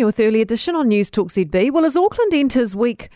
you with Early Edition on Newstalk ZB. Well, as Auckland enters week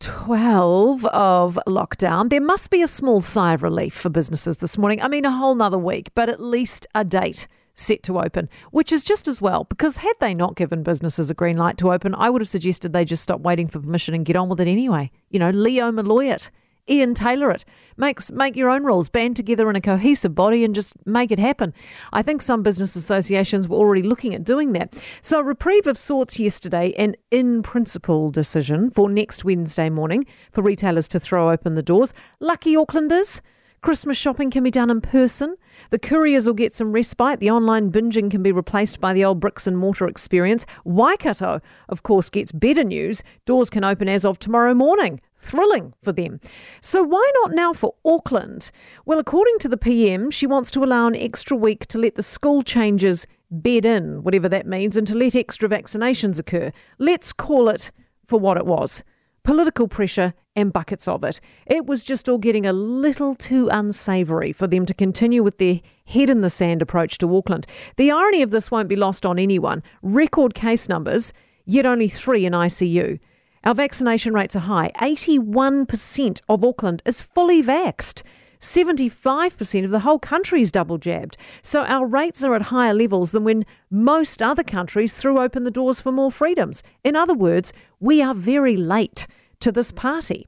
12 of lockdown, there must be a small sigh of relief for businesses this morning. I mean, a whole nother week, but at least a date set to open, which is just as well because had they not given businesses a green light to open, I would have suggested they just stop waiting for permission and get on with it anyway. You know, Leo Molloy it. Ian Taylor it. Makes make your own rules, band together in a cohesive body and just make it happen. I think some business associations were already looking at doing that. So a reprieve of sorts yesterday, an in principle decision for next Wednesday morning for retailers to throw open the doors. Lucky Aucklanders. Christmas shopping can be done in person. The couriers will get some respite. The online binging can be replaced by the old bricks and mortar experience. Waikato, of course, gets better news. Doors can open as of tomorrow morning. Thrilling for them. So, why not now for Auckland? Well, according to the PM, she wants to allow an extra week to let the school changes bed in, whatever that means, and to let extra vaccinations occur. Let's call it for what it was political pressure and buckets of it. It was just all getting a little too unsavoury for them to continue with their head in the sand approach to Auckland. The irony of this won't be lost on anyone. Record case numbers, yet only three in ICU. Our vaccination rates are high. 81% of Auckland is fully vaxed. 75% of the whole country is double jabbed. So our rates are at higher levels than when most other countries threw open the doors for more freedoms. In other words, we are very late to this party.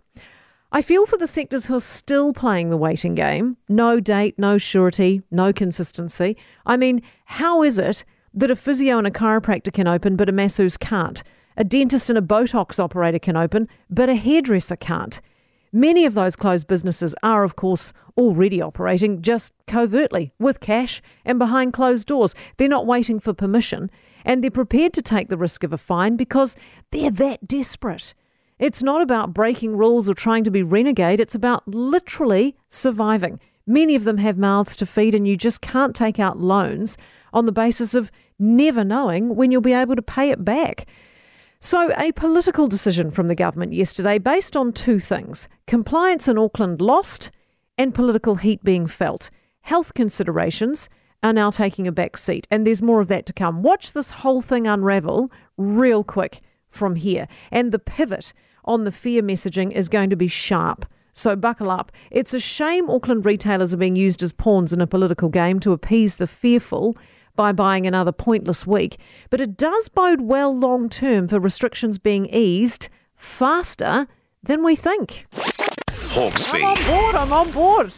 I feel for the sectors who are still playing the waiting game. No date, no surety, no consistency. I mean, how is it that a physio and a chiropractor can open but a masseuse can't? A dentist and a Botox operator can open but a hairdresser can't? Many of those closed businesses are, of course, already operating just covertly with cash and behind closed doors. They're not waiting for permission and they're prepared to take the risk of a fine because they're that desperate. It's not about breaking rules or trying to be renegade, it's about literally surviving. Many of them have mouths to feed, and you just can't take out loans on the basis of never knowing when you'll be able to pay it back. So, a political decision from the government yesterday based on two things compliance in Auckland lost and political heat being felt. Health considerations are now taking a back seat, and there's more of that to come. Watch this whole thing unravel real quick from here. And the pivot on the fear messaging is going to be sharp. So buckle up. It's a shame Auckland retailers are being used as pawns in a political game to appease the fearful by buying another pointless week, but it does bode well long term for restrictions being eased faster than we think. Hawkesby. I'm on board, I'm on board.